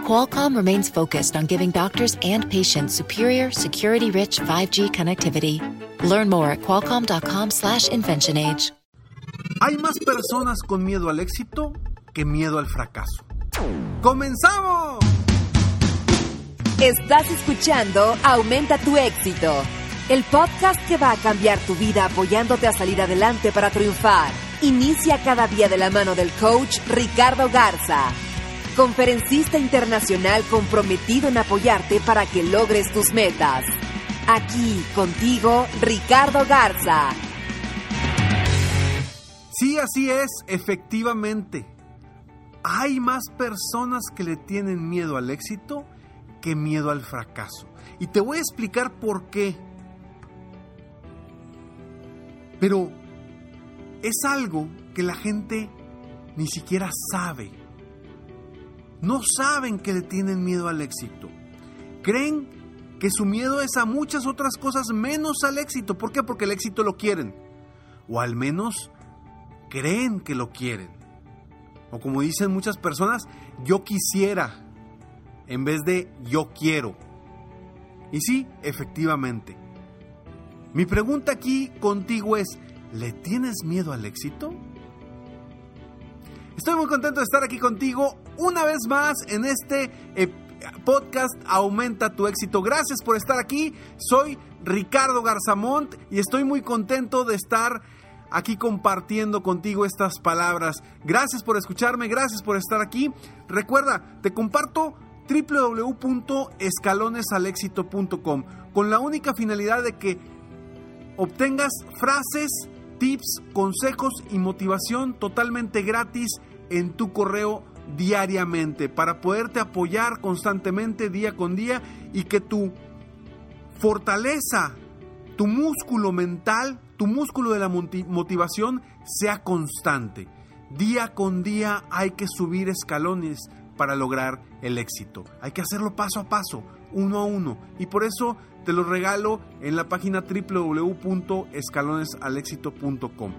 Qualcomm remains focused on giving doctors and patients superior, security-rich 5G connectivity. Learn more at qualcomm.com/inventionage. Hay más personas con miedo al éxito que miedo al fracaso. ¡Comenzamos! Estás escuchando Aumenta tu éxito, el podcast que va a cambiar tu vida apoyándote a salir adelante para triunfar. Inicia cada día de la mano del coach Ricardo Garza, conferencista internacional comprometido en apoyarte para que logres tus metas. Aquí contigo, Ricardo Garza. Sí, así es, efectivamente. Hay más personas que le tienen miedo al éxito que miedo al fracaso. Y te voy a explicar por qué. Pero es algo que la gente ni siquiera sabe. No saben que le tienen miedo al éxito. Creen que su miedo es a muchas otras cosas menos al éxito. ¿Por qué? Porque el éxito lo quieren. O al menos creen que lo quieren. O como dicen muchas personas, yo quisiera en vez de yo quiero. Y sí, efectivamente. Mi pregunta aquí contigo es, ¿le tienes miedo al éxito? Estoy muy contento de estar aquí contigo una vez más en este eh, podcast Aumenta tu éxito. Gracias por estar aquí. Soy Ricardo Garzamont y estoy muy contento de estar aquí compartiendo contigo estas palabras. Gracias por escucharme, gracias por estar aquí. Recuerda, te comparto www.escalonesalexito.com con la única finalidad de que obtengas frases, tips, consejos y motivación totalmente gratis en tu correo diariamente para poderte apoyar constantemente día con día y que tu fortaleza, tu músculo mental, tu músculo de la motivación sea constante. Día con día hay que subir escalones para lograr el éxito. Hay que hacerlo paso a paso, uno a uno. Y por eso te lo regalo en la página www.escalonesalexito.com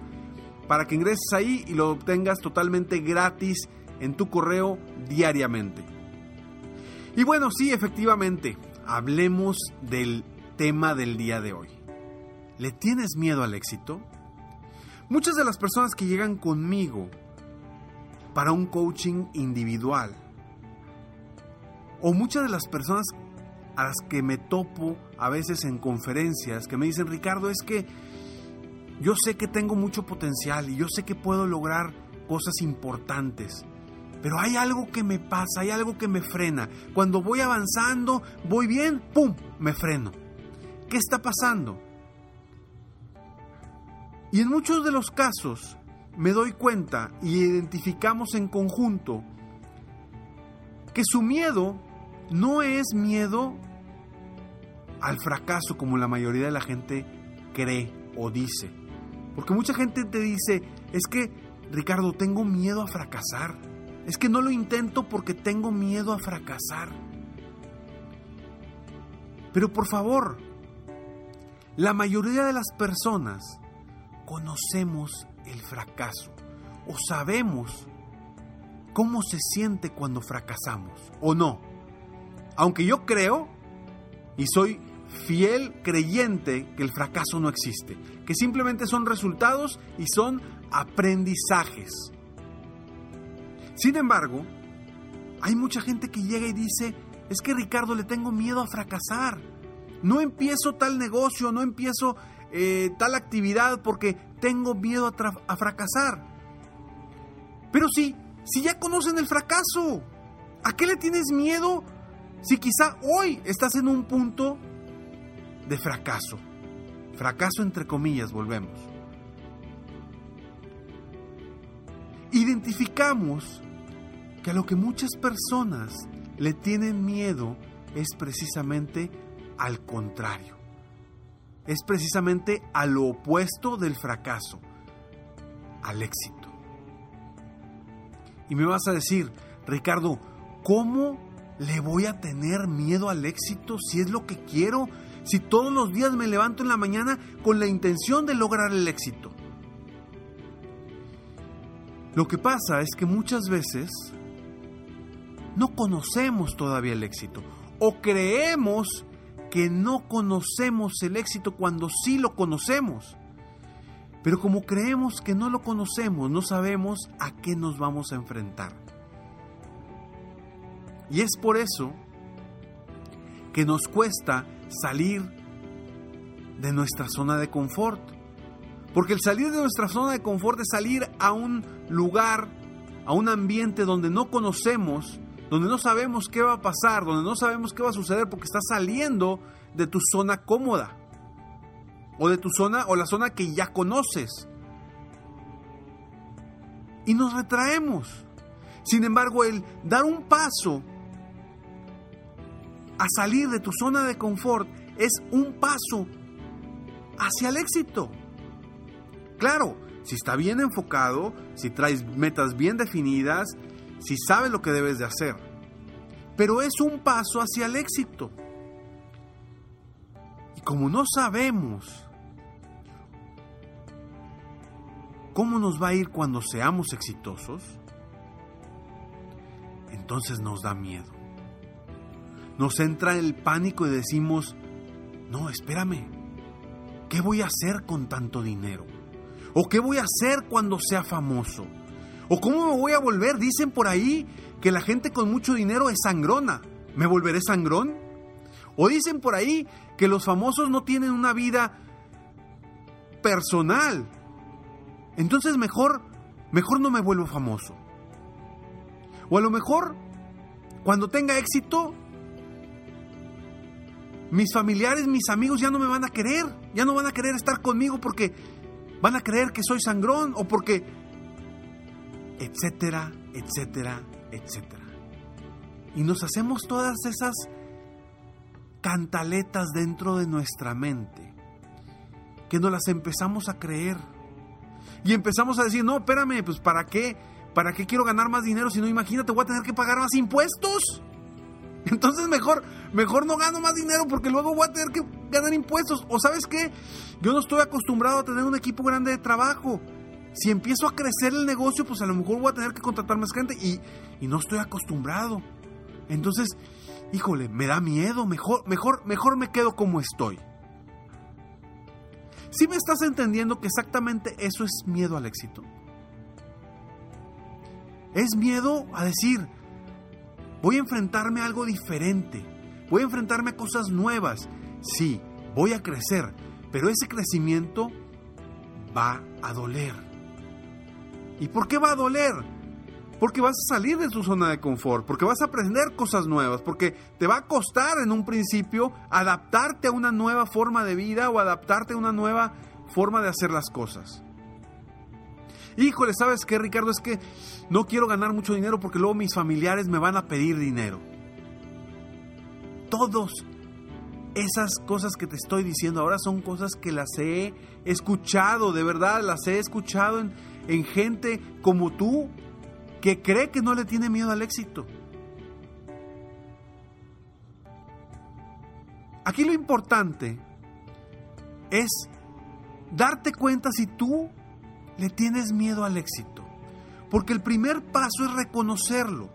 para que ingreses ahí y lo obtengas totalmente gratis en tu correo diariamente. Y bueno, sí, efectivamente, hablemos del tema del día de hoy. ¿Le tienes miedo al éxito? Muchas de las personas que llegan conmigo para un coaching individual, o muchas de las personas a las que me topo a veces en conferencias, que me dicen, Ricardo, es que yo sé que tengo mucho potencial y yo sé que puedo lograr cosas importantes, pero hay algo que me pasa, hay algo que me frena. Cuando voy avanzando, voy bien, ¡pum!, me freno. ¿Qué está pasando? Y en muchos de los casos me doy cuenta y identificamos en conjunto que su miedo no es miedo al fracaso como la mayoría de la gente cree o dice. Porque mucha gente te dice, es que, Ricardo, tengo miedo a fracasar. Es que no lo intento porque tengo miedo a fracasar. Pero por favor, la mayoría de las personas conocemos el fracaso o sabemos cómo se siente cuando fracasamos o no. Aunque yo creo y soy fiel creyente que el fracaso no existe, que simplemente son resultados y son aprendizajes. Sin embargo, hay mucha gente que llega y dice, es que Ricardo le tengo miedo a fracasar. No empiezo tal negocio, no empiezo eh, tal actividad porque tengo miedo a, a fracasar. Pero sí, si ya conocen el fracaso, ¿a qué le tienes miedo si quizá hoy estás en un punto de fracaso? Fracaso entre comillas, volvemos. Identificamos que a lo que muchas personas le tienen miedo es precisamente al contrario. Es precisamente a lo opuesto del fracaso. al éxito. Y me vas a decir, Ricardo, ¿cómo le voy a tener miedo al éxito si es lo que quiero? Si todos los días me levanto en la mañana con la intención de lograr el éxito. Lo que pasa es que muchas veces no conocemos todavía el éxito o creemos que no conocemos el éxito cuando sí lo conocemos. Pero como creemos que no lo conocemos, no sabemos a qué nos vamos a enfrentar. Y es por eso que nos cuesta salir de nuestra zona de confort. Porque el salir de nuestra zona de confort es salir a un lugar, a un ambiente donde no conocemos, donde no sabemos qué va a pasar, donde no sabemos qué va a suceder porque estás saliendo de tu zona cómoda o de tu zona o la zona que ya conoces. Y nos retraemos. Sin embargo, el dar un paso a salir de tu zona de confort es un paso hacia el éxito. Claro, si está bien enfocado, si traes metas bien definidas, si sabes lo que debes de hacer. Pero es un paso hacia el éxito. Y como no sabemos cómo nos va a ir cuando seamos exitosos, entonces nos da miedo. Nos entra el pánico y decimos, no, espérame, ¿qué voy a hacer con tanto dinero? ¿O qué voy a hacer cuando sea famoso? ¿O cómo me voy a volver? Dicen por ahí que la gente con mucho dinero es sangrona. ¿Me volveré sangrón? O dicen por ahí que los famosos no tienen una vida personal. Entonces mejor, mejor no me vuelvo famoso. O a lo mejor, cuando tenga éxito, mis familiares, mis amigos ya no me van a querer, ya no van a querer estar conmigo porque van a creer que soy sangrón o porque, etcétera, etcétera, etcétera. Y nos hacemos todas esas cantaletas dentro de nuestra mente, que nos las empezamos a creer. Y empezamos a decir, no, espérame, pues ¿para qué? ¿Para qué quiero ganar más dinero si no imagínate, voy a tener que pagar más impuestos? Entonces mejor, mejor no gano más dinero porque luego voy a tener que ganar impuestos. O sabes qué, yo no estoy acostumbrado a tener un equipo grande de trabajo. Si empiezo a crecer el negocio, pues a lo mejor voy a tener que contratar más gente y, y no estoy acostumbrado. Entonces, híjole, me da miedo, mejor, mejor, mejor me quedo como estoy. Si me estás entendiendo que exactamente eso es miedo al éxito. Es miedo a decir, voy a enfrentarme a algo diferente, voy a enfrentarme a cosas nuevas. Sí, voy a crecer, pero ese crecimiento va a doler. ¿Y por qué va a doler? Porque vas a salir de tu zona de confort, porque vas a aprender cosas nuevas, porque te va a costar en un principio adaptarte a una nueva forma de vida o adaptarte a una nueva forma de hacer las cosas. Híjole, ¿sabes qué, Ricardo? Es que no quiero ganar mucho dinero porque luego mis familiares me van a pedir dinero. Todos esas cosas que te estoy diciendo ahora son cosas que las he escuchado, de verdad, las he escuchado en, en gente como tú que cree que no le tiene miedo al éxito. Aquí lo importante es darte cuenta si tú le tienes miedo al éxito. Porque el primer paso es reconocerlo.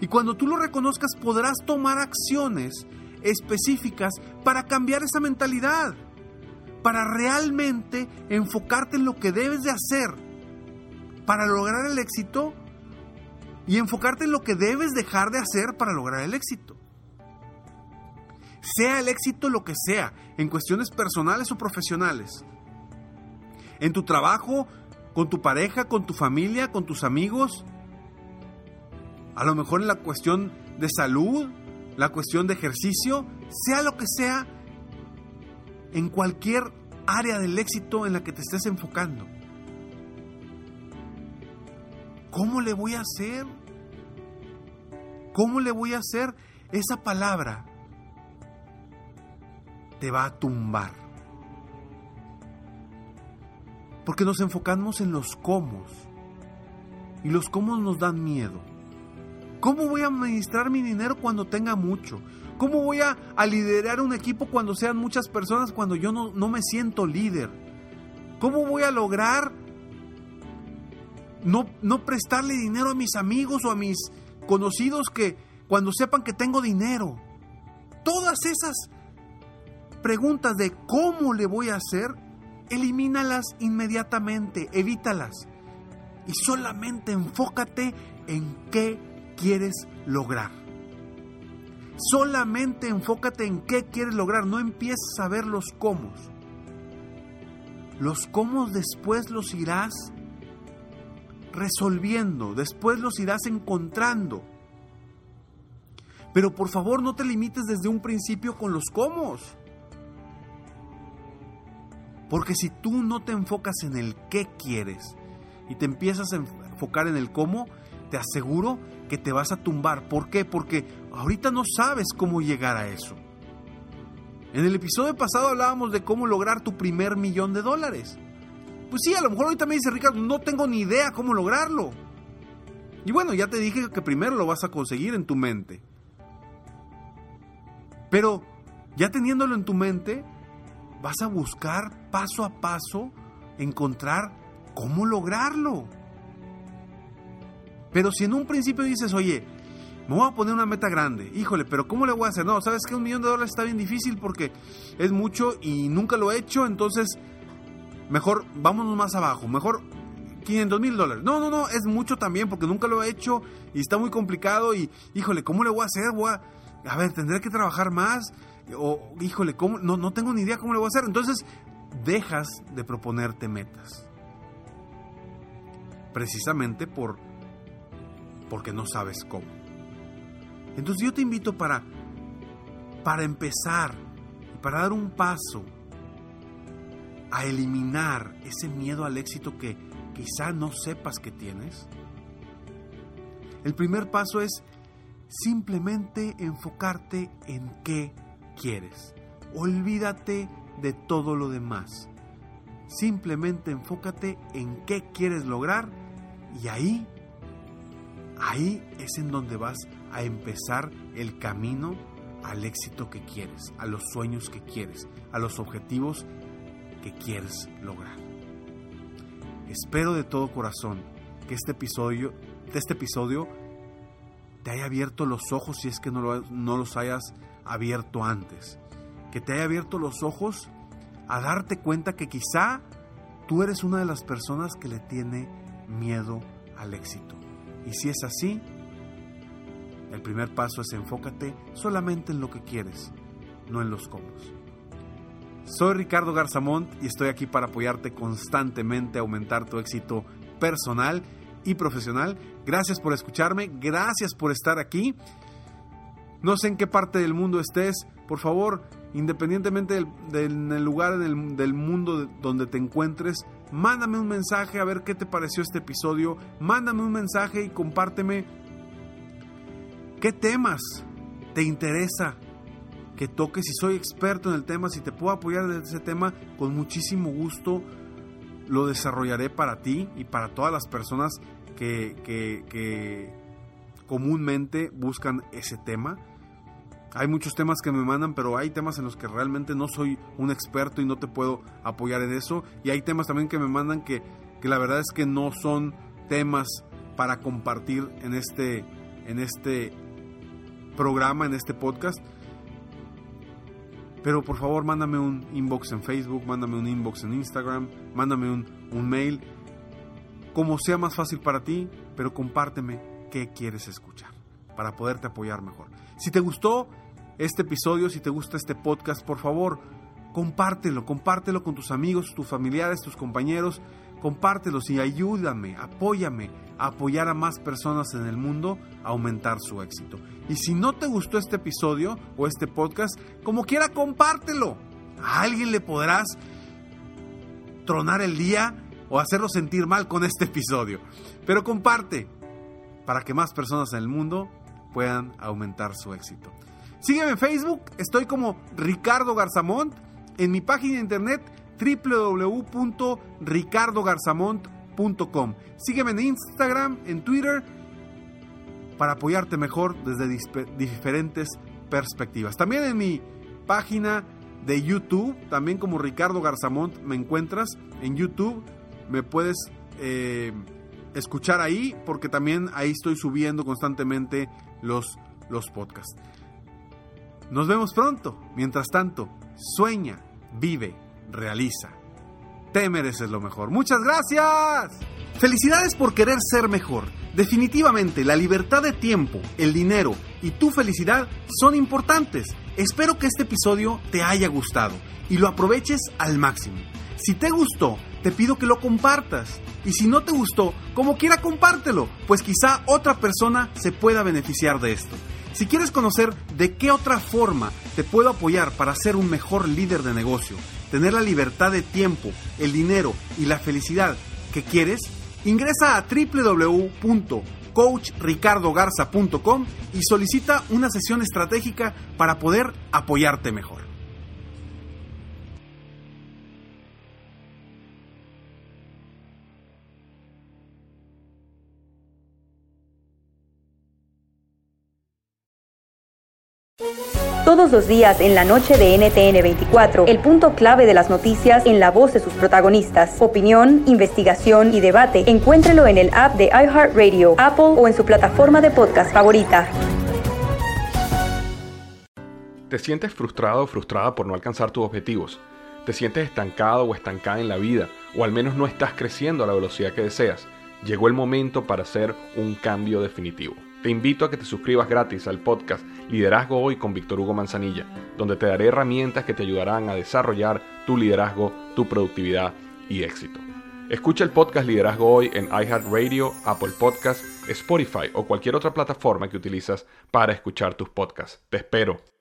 Y cuando tú lo reconozcas podrás tomar acciones específicas para cambiar esa mentalidad. Para realmente enfocarte en lo que debes de hacer para lograr el éxito y enfocarte en lo que debes dejar de hacer para lograr el éxito. Sea el éxito lo que sea, en cuestiones personales o profesionales. En tu trabajo, con tu pareja, con tu familia, con tus amigos. A lo mejor en la cuestión de salud, la cuestión de ejercicio, sea lo que sea, en cualquier área del éxito en la que te estés enfocando. ¿Cómo le voy a hacer? ¿Cómo le voy a hacer? Esa palabra te va a tumbar. Porque nos enfocamos en los cómo. Y los cómo nos dan miedo. ¿Cómo voy a administrar mi dinero cuando tenga mucho? ¿Cómo voy a, liderar un equipo cuando sean muchas personas cuando yo no, no me siento líder? ¿Cómo voy a lograr no, no prestarle dinero a mis amigos o a mis conocidos que cuando sepan que tengo dinero? Todas esas preguntas de cómo le voy a hacer, elimínalas inmediatamente, evítalas. Y solamente enfócate en qué quieres lograr. Solamente enfócate en qué quieres lograr, no empieces a ver los cómo. Los cómo después los irás resolviendo, después los irás encontrando. Pero por favor no te limites desde un principio con los cómo. Porque si tú no te enfocas en el qué quieres y te empiezas a enfocar en el cómo, te aseguro que te vas a tumbar. ¿Por qué? Porque ahorita no sabes cómo llegar a eso. En el episodio pasado hablábamos de cómo lograr tu primer millón de dólares. Pues sí, a lo mejor ahorita me dice Ricardo, no tengo ni idea cómo lograrlo. Y bueno, ya te dije que primero lo vas a conseguir en tu mente. Pero ya teniéndolo en tu mente, vas a buscar paso a paso encontrar cómo lograrlo. Pero si en un principio dices, oye, me voy a poner una meta grande, híjole, pero ¿cómo le voy a hacer? No, sabes que un millón de dólares está bien difícil porque es mucho y nunca lo he hecho, entonces mejor vámonos más abajo, mejor 500 mil dólares. No, no, no, es mucho también porque nunca lo he hecho y está muy complicado y, híjole, ¿cómo le voy a hacer? Voy a, a ver, tendré que trabajar más o, híjole, ¿cómo? No, no tengo ni idea cómo le voy a hacer. Entonces, dejas de proponerte metas. Precisamente por porque no sabes cómo. Entonces yo te invito para, para empezar para dar un paso a eliminar ese miedo al éxito que quizá no sepas que tienes. El primer paso es simplemente enfocarte en qué quieres. Olvídate de todo lo demás. Simplemente enfócate en qué quieres lograr y ahí Ahí es en donde vas a empezar el camino al éxito que quieres, a los sueños que quieres, a los objetivos quieres lograr. Espero de todo corazón que este episodio, este episodio te haya abierto los ojos si es que no, no los hayas abierto antes. Que te haya abierto los ojos a darte cuenta que quizá tú eres una de las personas que le tiene miedo al éxito. Y si es así, el primer paso es enfócate solamente en lo que quieres, no en los cómo. Soy Ricardo Garzamont y estoy aquí para apoyarte constantemente a aumentar tu éxito personal y profesional. Gracias por escucharme, gracias por estar aquí. No sé en qué parte del mundo estés, por favor, independientemente del, lugar del mundo donde te encuentres, mándame un mensaje a ver qué te pareció este episodio, mándame un mensaje y compárteme qué temas te interesa que toques. Si soy experto en el tema, si te puedo apoyar en ese tema, con muchísimo gusto lo desarrollaré para ti y para todas las personas que, que comúnmente buscan ese tema. Hay muchos temas que me mandan, pero hay temas en los que realmente no soy un experto y no te puedo apoyar en eso. Y hay temas también que me mandan que, que la verdad es que no son temas para compartir en este, en este programa, en este podcast. Pero por favor, mándame un inbox en Facebook, mándame un inbox en Instagram, mándame un, un mail, como sea más fácil para ti, pero compárteme qué quieres escuchar para poderte apoyar mejor. Si te gustó este episodio, si te gusta este podcast, por favor, compártelo, compártelo con tus amigos, tus familiares, tus compañeros, compártelos y ayúdame, apóyame a apoyar a más personas en el mundo a aumentar su éxito. Y si no te gustó este episodio o este podcast, como quiera, compártelo. A alguien le podrás tronar el día o hacerlo sentir mal con este episodio. Pero comparte para que más personas en el mundo puedan aumentar su éxito. Sígueme en Facebook, estoy como Ricardo Garzamont. En mi página de internet www.ricardogarzamont.com. Sígueme en Instagram, en Twitter, para apoyarte mejor desde diferentes perspectivas. También en mi página de YouTube, también como Ricardo Garzamont me encuentras en YouTube, me puedes eh, escuchar ahí porque también ahí estoy subiendo constantemente los, los podcasts. Nos vemos pronto. Mientras tanto, sueña, vive, realiza. Te mereces lo mejor. Muchas gracias. Felicidades por querer ser mejor. Definitivamente, la libertad de tiempo, el dinero y tu felicidad son importantes. Espero que este episodio te haya gustado y lo aproveches al máximo. Si te gustó, te pido que lo compartas. Y si no te gustó, como quiera compártelo, pues quizá otra persona se pueda beneficiar de esto. Si quieres conocer de qué otra forma te puedo apoyar para ser un mejor líder de negocio, tener la libertad de tiempo, el dinero y la felicidad que quieres, ingresa a www.coachricardogarza.com y solicita una sesión estratégica para poder apoyarte mejor. Todos los días en la noche de NTN 24, el punto clave de las noticias en la voz de sus protagonistas. Opinión, investigación y debate. Encuéntrelo en el app de iHeartRadio, Apple o en su plataforma de podcast favorita. ¿Te sientes frustrado o frustrada por no alcanzar tus objetivos? ¿Te sientes estancado o estancada en la vida? ¿O al menos no estás creciendo a la velocidad que deseas? Llegó el momento para hacer un cambio definitivo. Te invito a que te suscribas gratis al podcast Liderazgo Hoy con Víctor Hugo Manzanilla, donde te daré herramientas que te ayudarán a desarrollar tu liderazgo, tu productividad y éxito. Escucha el podcast Liderazgo Hoy en iHeartRadio, Apple Podcasts, Spotify o cualquier otra plataforma que utilizas para escuchar tus podcasts. Te espero.